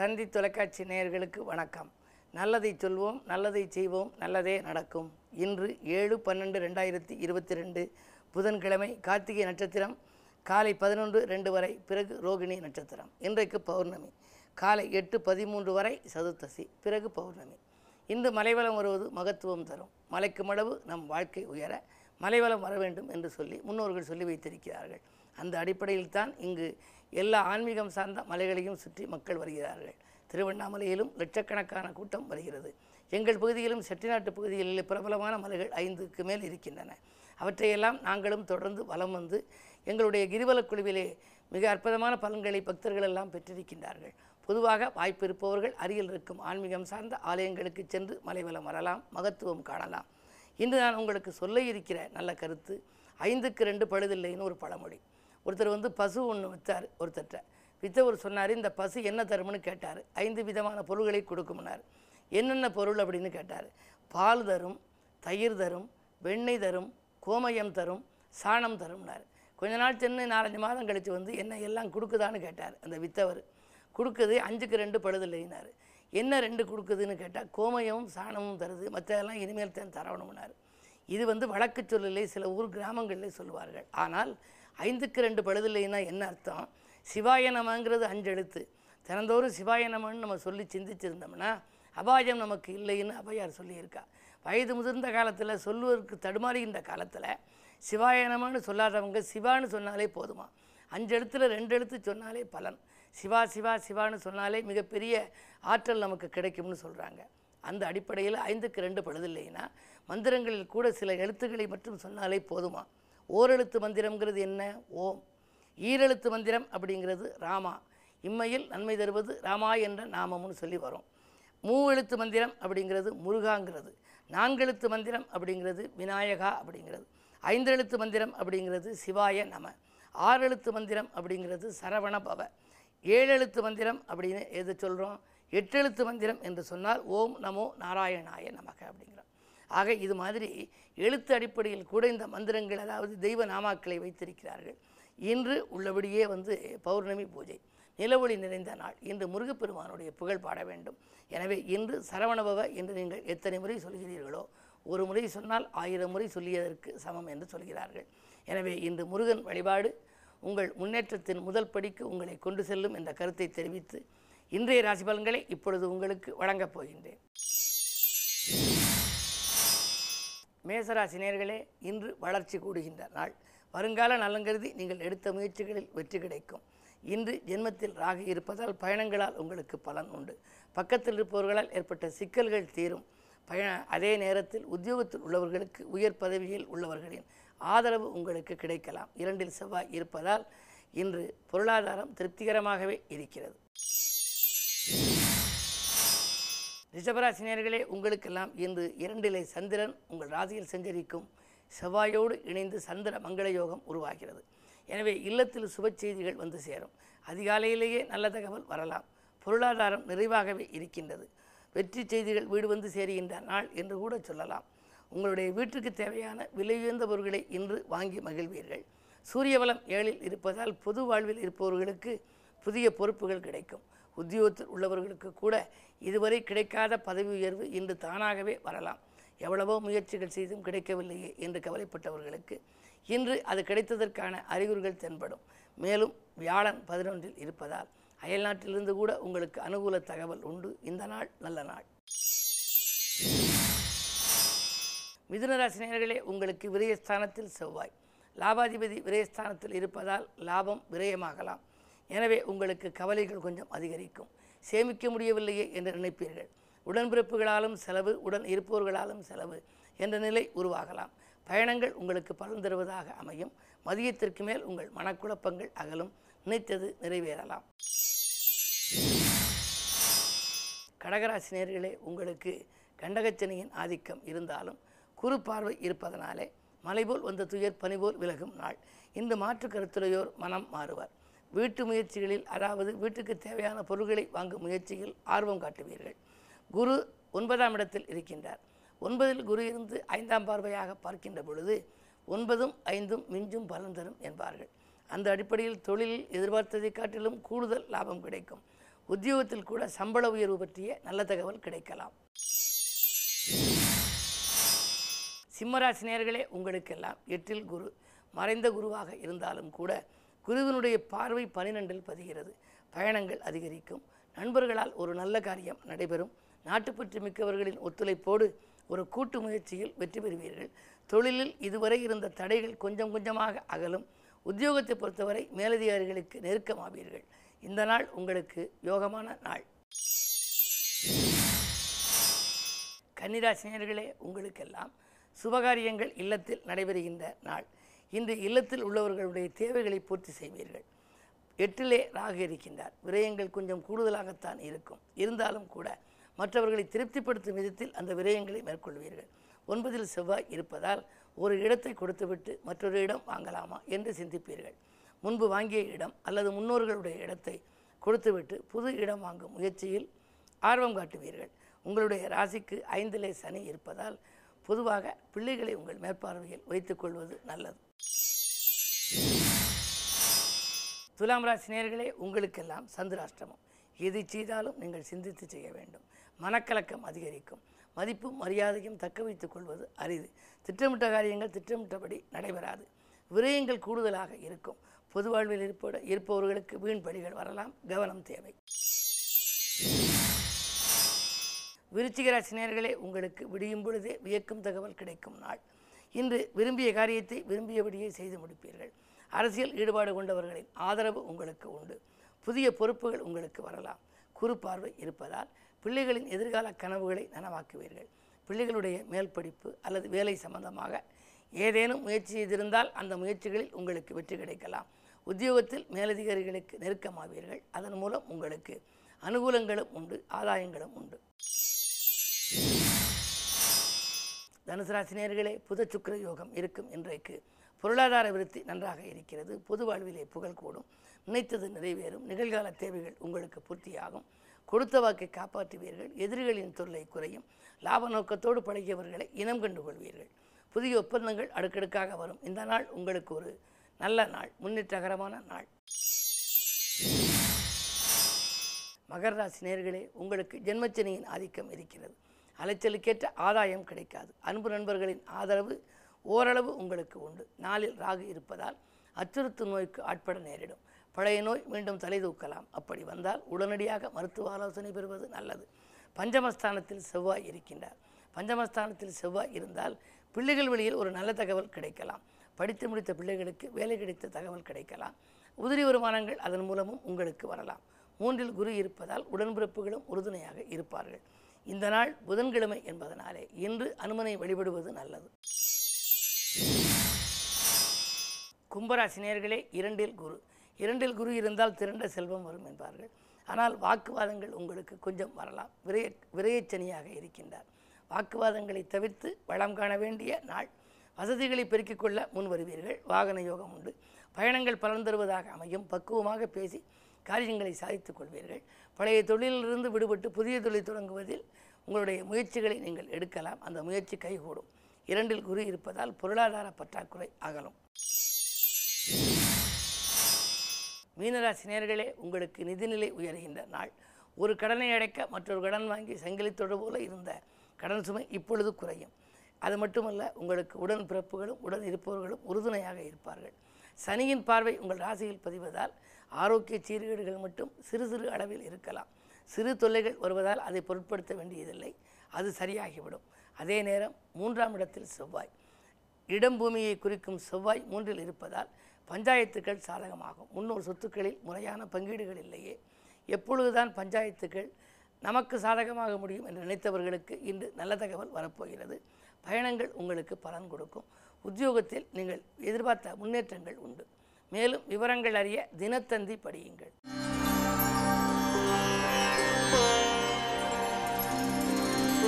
தந்தி தொலைக்காட்சி நேயர்களுக்கு வணக்கம். நல்லதை சொல்வோம் நல்லதை செய்வோம் நல்லதே நடக்கும். இன்று ஏழு பன்னெண்டு ரெண்டாயிரத்தி இருபத்தி ரெண்டு புதன்கிழமை கார்த்திகை நட்சத்திரம் காலை பதினொன்று ரெண்டு வரை பிறகு ரோகிணி நட்சத்திரம். இன்றைக்கு பௌர்ணமி. காலை எட்டு பதிமூன்று வரை சதுர்த்தசி பிறகு பௌர்ணமி. இன்று மலைவலம் வருவது மகத்துவம் தரும். மலைக்கு மளவு நம் வாழ்க்கை உயர மலைவலம் வர வேண்டும் என்று சொல்லி முன்னோர்கள் சொல்லி வைத்திருக்கிறார்கள். அந்த அடிப்படையில் தான் இங்கு எல்லா ஆன்மீகம் சார்ந்த மலைகளையும் சுற்றி மக்கள் வருகிறார்கள். திருவண்ணாமலையிலும் லட்சக்கணக்கான கூட்டம் வருகிறது. எங்கள் பகுதியிலும் செட்டிநாட்டு பகுதிகளில் பிரபலமான மலைகள் ஐந்துக்கு மேல் இருக்கின்றன. அவற்றையெல்லாம் நாங்களும் தொடர்ந்து வலம் வந்து எங்களுடைய கிரிவலக் குழுவிலே மிக அற்புதமான பலன்களை பக்தர்கள் எல்லாம் பெற்றிருக்கின்றார்கள். பொதுவாக வாய்ப்பு இருப்பவர்கள் அருகில் இருக்கும் ஆன்மீகம் சார்ந்த ஆலயங்களுக்கு சென்று மலைவலம் வரலாம் மகத்துவம் காணலாம். இன்று நான் உங்களுக்கு சொல்ல இருக்கிற நல்ல கருத்து ஐந்துக்கு ரெண்டு பழுதில்லைன்னு ஒரு பழமொழி. ஒருத்தர் வந்து பசு ஒன்று விற்றார் ஒருத்தர்கிட்ட விற்றவர் சொன்னார் இந்த பசு என்ன தரும்னு கேட்டார். ஐந்து விதமான பொருள்களை கொடுக்கும்னார். என்னென்ன பொருள்? அப்படின்னு கேட்டார். பால் தரும் தயிர் தரும் வெண்ணெய் தரும் கோமயம் தரும் சாணம் தரும்னார். கொஞ்ச நாள் சென்று நாலஞ்சு மாதம் கழித்து வந்து என்ன எல்லாம் கொடுக்குதான்னு? கேட்டார் அந்த வித்தவர். கொடுக்குது அஞ்சுக்கு ரெண்டு பழுதில்லைனார் என்ன ரெண்டு கொடுக்குதுன்னு கேட்டால் கோமயமும் சாணமும் தருது. மற்றதெல்லாம் இனிமேல் தான் தரணும்னார். இது வந்து வழக்கு சொல்லலை சில ஊர் கிராமங்களில் சொல்லுவார்கள். ஆனால் ஐந்துக்கு ரெண்டு பழுதில்லைன்னா என்ன அர்த்தம்? சிவாய நமங்கிறது அஞ்சு எழுத்து. தினந்தோறும் சிவாய நமன்னு நம்ம சொல்லி சிந்திச்சிருந்தோம்னா அபாயம் நமக்கு இல்லைன்னு அபையார் சொல்லியிருக்கா. வயது முதிர்ந்த காலத்தில் சொல்லுவதற்கு தடுமாறுகின்ற காலத்தில் சிவாய நமன்னு சொல்லாதவங்க சிவான்னு சொன்னாலே போதுமா? அஞ்சு எழுத்துல ரெண்டு எழுத்து சொன்னாலே பலன். சிவா சிவா சிவான்னு சொன்னாலே மிகப்பெரிய ஆற்றல் நமக்கு கிடைக்கும்னு சொல்கிறாங்க அந்த அடிப்படையில் ஐந்துக்கு ரெண்டு பழுதில்லைன்னா மந்திரங்களில் கூட சில எழுத்துக்களை மட்டும் சொன்னாலே போதுமா? ஓரெழுத்து மந்திரம்ங்கிறது என்ன? ஓம் ஈரெழுத்து மந்திரம் அப்படிங்கிறது ராமா. இம்மையில் நன்மை தருவது ராமா என்ற நாமம்னு சொல்லி வரும். மூவெழுத்து மந்திரம் அப்படிங்கிறது முருகாங்கிறது. நான்கெழுத்து மந்திரம் அப்படிங்கிறது விநாயகா அப்படிங்கிறது. ஐந்தெழுத்து மந்திரம் அப்படிங்கிறது சிவாய நம. ஆறெழுத்து மந்திரம் அப்படிங்கிறது சரவண பவ. ஏழெழுத்து மந்திரம் அப்படின்னு எது சொல்கிறோம் எட்டெழுத்து மந்திரம் என்று சொன்னால் ஓம் நமோ நாராயணாய நமக அப்படிங்கிறோம். ஆக இது மாதிரி எழுத்து அடிப்படையில் கூட இந்த மந்திரங்கள் அதாவது தெய்வ நாமாக்களை வைத்திருக்கிறார்கள். இன்று உள்ளபடியே வந்து பௌர்ணமி பூஜை நிலவொளி நிறைந்த நாள். இன்று முருகப்பெருமானுடைய புகழ் பாட வேண்டும். எனவே இன்று சரவணபவ என்று நீங்கள் எத்தனை முறை சொல்கிறீர்களோ ஒரு முறை சொன்னால் ஆயிரம் முறை சொல்லியதற்கு சமம் என்று சொல்கிறார்கள். எனவே இன்று முருகன் வழிபாடு உங்கள் முன்னேற்றத்தின் முதல் படிக்கு உங்களை கொண்டு செல்லும் என்ற கருத்தை தெரிவித்து இன்றைய ராசி பலன்களை இப்பொழுது உங்களுக்கு வழங்கப் போகின்றேன். மேசராசி நேர்களே இன்று வளர்ச்சி கூடுகின்ற நாள். வருங்கால நலங்கருதி நீங்கள் எடுத்த முயற்சிகளில் வெற்றி கிடைக்கும். இன்று ஜென்மத்தில் ராகு இருப்பதால் பயணங்களால் உங்களுக்கு பலன் உண்டு. பக்கத்தில் இருப்பவர்களால் ஏற்பட்ட சிக்கல்கள் தீரும். பயண அதே நேரத்தில் உத்தியோகத்தில் உள்ளவர்களுக்கு உயர் பதவியில் உள்ளவர்களின் ஆதரவு உங்களுக்கு கிடைக்கலாம். இரண்டில் செவ்வாய் இருப்பதால் இன்று பொருளாதாரம் திருப்திகரமாகவே இருக்கிறது. ரிஷபராசினியர்களே உங்களுக்கெல்லாம் இன்று இரண்டிலே சந்திரன் உங்கள் ராசியில் சஞ்சரிக்கும் செவ்வாயோடு இணைந்து சந்திர மங்கள யோகம் உருவாகிறது. எனவே இல்லத்தில் சுப செய்திகள் வந்து சேரும். அதிகாலையிலேயே நல்ல தகவல் வரலாம். பொருளாதாரம் நிறைவாகவே இருக்கின்றது. வெற்றி செய்திகள் வீடு வந்து சேருகின்ற நாள் என்று கூட சொல்லலாம். உங்களுடைய வீட்டுக்கு தேவையான விலை உயர்ந்த பொருட்களை இன்று வாங்கி மகிழ்வீர்கள். சூரியவளம் ஏழில் இருப்பதால் பொது வாழ்வில் இருப்பவர்களுக்கு புதிய பொறுப்புகள் கிடைக்கும். உத்தியோகத்தில் உள்ளவர்களுக்கு கூட இதுவரை கிடைக்காத பதவி உயர்வு இன்று தானாகவே வரலாம். எவ்வளவோ முயற்சிகள் செய்தும் கிடைக்கவில்லையே என்று கவலைப்பட்டவர்களுக்கு இன்று அது கிடைத்ததற்கான அறிகுறிகள் தென்படும். மேலும் வியாழன் பதினொன்றில் இருப்பதால் அயல்நாட்டிலிருந்து கூட உங்களுக்கு அனுகூல தகவல் உண்டு. இந்த நாள் நல்ல நாள். மிதுனராசினியர்களே உங்களுக்கு விரயஸ்தானத்தில் செவ்வாய். லாபாதிபதி விரயஸ்தானத்தில் இருப்பதால் லாபம் விரயமாகலாம். எனவே உங்களுக்கு கவலைகள் கொஞ்சம் அதிகரிக்கும். சேமிக்க முடியவில்லையே என்று நினைப்பீர்கள். உடன்பிறப்புகளாலும் செலவு உடன் இருப்பவர்களாலும் செலவு என்ற நிலை உருவாகலாம். பயணங்கள் உங்களுக்கு பலன் தருவதாக அமையும். மதியத்திற்கு மேல் உங்கள் மனக்குழப்பங்கள் அகலும். நினைத்தது நிறைவேறலாம். கடகராசினியர்களே உங்களுக்கு கண்டகச்சனையின் ஆதிக்கம் இருந்தாலும் குறு பார்வை இருப்பதனாலே மலைபோல் வந்த துயர் பனிபோல் விலகும் நாள். இந்த மாற்று கருத்துடையோர் மனம் மாறுவர். வீட்டு முயற்சிகளில் அதாவது வீட்டுக்கு தேவையான பொருட்களை வாங்கும் முயற்சியில் ஆர்வம் காட்டுவீர்கள். குரு ஒன்பதாம் இடத்தில் இருக்கின்றார். ஒன்பதில் குரு இருந்து ஐந்தாம் பார்வையாக பார்க்கின்ற பொழுது ஒன்பதும் ஐந்தும் மிஞ்சும் பலன் தரும் என்பார்கள். அந்த அடிப்படையில் தொழிலில் எதிர்பார்த்ததை காட்டிலும் கூடுதல் லாபம் கிடைக்கும். உத்தியோகத்தில் கூட சம்பள உயர்வு பற்றிய நல்ல தகவல் கிடைக்கலாம். சிம்மராசினியர்களே உங்களுக்கெல்லாம் எட்டில் குரு மறைந்த குருவாக இருந்தாலும் கூட குருவினுடைய பார்வை பனிரெண்டில் பதிகிறது. பயணங்கள் அதிகரிக்கும். நண்பர்களால் ஒரு நல்ல காரியம் நடைபெறும். நாட்டுப்பற்று மிக்கவர்களின் ஒத்துழைப்போடு ஒரு கூட்டு முயற்சியில் வெற்றி பெறுவீர்கள். தொழிலில் இதுவரை இருந்த தடைகள் கொஞ்சம் கொஞ்சமாக அகலும். உத்தியோகத்தை பொறுத்தவரை மேலதிகாரிகளுக்கு நெருக்கமாவீர்கள். இந்த நாள் உங்களுக்கு யோகமான நாள். கன்னிராசினியர்களே உங்களுக்கெல்லாம் சுபகாரியங்கள் இல்லத்தில் நடைபெறுகின்ற நாள். இன்று இல்லத்தில் உள்ளவர்களுடைய தேவைகளை பூர்த்தி செய்வீர்கள். எட்டிலே ராகு இருக்கின்றார். விரயங்கள் கொஞ்சம் கூடுதலாகத்தான் இருக்கும். இருந்தாலும் கூட மற்றவர்களை திருப்திப்படுத்தும் விதத்தில் அந்த விரயங்களை மேற்கொள்வீர்கள். ஒன்பதில் செவ்வாய் இருப்பதால் ஒரு இடத்தை கொடுத்துவிட்டு மற்றொரு இடம் வாங்கலாமா என்று சிந்திப்பீர்கள். முன்பு வாங்கிய இடம் அல்லது முன்னோர்களுடைய இடத்தை கொடுத்துவிட்டு புது இடம் வாங்கும் முயற்சியில் ஆர்வம் காட்டுவீர்கள். உங்களுடைய ராசிக்கு ஐந்திலே சனி இருப்பதால் பொதுவாக பிள்ளைகளை உங்கள் மேற்பார்வையில் வைத்துக்கொள்வது நல்லது. துலாம் ராசி நேர்களே உங்களுக்கெல்லாம் சந்திராஷ்டிரமம் எது செய்தாலும் நீங்கள் சிந்தித்து செய்ய வேண்டும். மனக்கலக்கம் அதிகரிக்கும். மதிப்பும் மரியாதையும் தக்க வைத்துக் கொள்வது அரிது. திட்டமிட்ட காரியங்கள் திட்டமிட்டபடி நடைபெறாது. விரயங்கள் கூடுதலாக இருக்கும். பொது வாழ்வில் இருப்ப இருப்பவர்களுக்கு வீண் பலிகள் வரலாம். கவனம் தேவை. விருச்சிக உங்களுக்கு விடியும் பொழுதே வியக்கும் தகவல் கிடைக்கும் நாள். இன்று விரும்பிய காரியத்தை விரும்பியபடியே செய்து முடிப்பீர்கள். அரசியல் ஈடுபாடு கொண்டவர்களின் ஆதரவு உங்களுக்கு உண்டு. புதிய பொறுப்புகள் உங்களுக்கு வரலாம். குறு பார்வை இருப்பதால் பிள்ளைகளின் எதிர்கால கனவுகளை நனவாக்குவீர்கள். பிள்ளைகளுடைய மேல் படிப்பு அல்லது வேலை சம்பந்தமாக ஏதேனும் முயற்சி செய்திருந்தால் அந்த முயற்சிகளில் உங்களுக்கு வெற்றி கிடைக்கலாம். உத்தியோகத்தில் மேலதிகாரிகளுக்கு நெருக்கமாவீர்கள். அதன் மூலம் உங்களுக்கு அனுகூலங்களும் உண்டு ஆதாயங்களும் உண்டு. தனுசு ராசினியர்களே புத சுக்கிர யோகம் இருக்கும் இன்றைக்கு. பொருளாதார விருத்தி நன்றாக இருக்கிறது. பொது வாழ்விலே புகழ் கூடும். நினைத்தது நிறைவேறும். நிகழ்கால தேவைகள் உங்களுக்கு பூர்த்தியாகும். கொடுத்த வாக்கை காப்பாற்றுவீர்கள். எதிரிகளின் தொல்லை குறையும். லாப நோக்கத்தோடு பழகியவர்களை இனம் கண்டு கொள்வீர்கள். புதிய ஒப்பந்தங்கள் அடுக்கடுக்காக வரும். இந்த நாள் உங்களுக்கு ஒரு நல்ல நாள். முன்னேற்றகரமான நாள். மகர ராசி நேர்களே உங்களுக்கு ஜென்மச்சனியின் ஆதிக்கம் இருக்கிறது. அலைச்சலுக்கேற்ற ஆதாயம் கிடைக்காது. அன்பு நண்பர்களின் ஆதரவு ஓரளவு உங்களுக்கு உண்டு. நாளில் ராகு இருப்பதால் அச்சுறுத்து நோய்க்கு ஆட்பட நேரிடும். பழைய நோய் மீண்டும் தலை தூக்கலாம். அப்படி வந்தால் உடனடியாக மருத்துவ ஆலோசனை பெறுவது நல்லது. பஞ்சமஸ்தானத்தில் செவ்வாய் இருக்கின்றார். பஞ்சமஸ்தானத்தில் செவ்வாய் இருந்தால் பிள்ளைகள் வழியில் ஒரு நல்ல தகவல் கிடைக்கலாம். படித்து முடித்த பிள்ளைகளுக்கு வேலை கிடைத்த தகவல் கிடைக்கலாம். உதிரி வருமானங்கள் அதன் மூலமும் உங்களுக்கு வரலாம். மூன்றில் குரு இருப்பதால் உடன்பிறப்புகளும் உறுதுணையாக இருப்பார்கள். இந்த நாள் புதன்கிழமை என்பதனாலே இன்று அனுமனை வழிபடுவது நல்லது. கும்பராசினியர்களே இரண்டில் குரு. இரண்டில் குரு இருந்தால் திரண்ட செல்வம் வரும் என்பார்கள். ஆனால் வாக்குவாதங்கள் உங்களுக்கு கொஞ்சம் வரலாம். விரைய விரையச்சனியாக இருக்கின்றார். வாக்குவாதங்களை தவிர்த்து வளம் காண வேண்டிய நாள். வசதிகளை பெருக்கிக் கொள்ள முன் வருவீர்கள். வாகன யோகம் உண்டு. பயணங்கள் பலன் தருவதாக அமையும். பக்குவமாக பேசி காரியங்களை சாதித்துக் கொள்வீர்கள். பழைய தொழிலிலிருந்து விடுபட்டு புதிய தொழில் தொடங்குவதில் உங்களுடைய முயற்சிகளை நீங்கள் எடுக்கலாம். அந்த முயற்சி கைகூடும். இரண்டில் குரு இருப்பதால் பொருளாதார பற்றாக்குறை அகலும். மீனராசி நேர்களே உங்களுக்கு நிதிநிலை உயர்கின்ற நாள். ஒரு கடனை அடைக்க மற்றொரு கடன் வாங்கி சங்கிலித்தொடு போல இருந்த கடன் சுமை இப்பொழுது குறையும். அது மட்டுமல்ல உங்களுக்கு உடன் பிறப்புகளும் உடன் இருப்பவர்களும் உறுதுணையாக இருப்பார்கள். சனியின் பார்வை உங்கள் ராசியில் பதிவதால் ஆரோக்கிய சீர்கேடுகள் மட்டும் சிறு சிறு அளவில் இருக்கலாம். சிறு தொல்லைகள் வருவதால் அதை பொருட்படுத்த வேண்டியதில்லை. அது சரியாகிவிடும். அதே நேரம் மூன்றாம் இடத்தில் செவ்வாய். இடம் பூமியை குறிக்கும் செவ்வாய் மூன்றில் இருப்பதால் பஞ்சாயத்துக்கள் சாதகமாகும். முன்னோர் சொத்துக்களில் முறையான பங்கீடுகள் இல்லையே. எப்பொழுதுதான் பஞ்சாயத்துக்கள் நமக்கு சாதகமாக முடியும் என்று நினைத்தவர்களுக்கு இன்று நல்ல தகவல் வரப்போகிறது. பயணங்கள் உங்களுக்கு பலன் கொடுக்கும். உத்தியோகத்தில் நீங்கள் எதிர்பார்த்த முன்னேற்றங்கள் உண்டு. மேலும் விவரங்கள் அறிய தினத்தந்தி படியுங்கள்.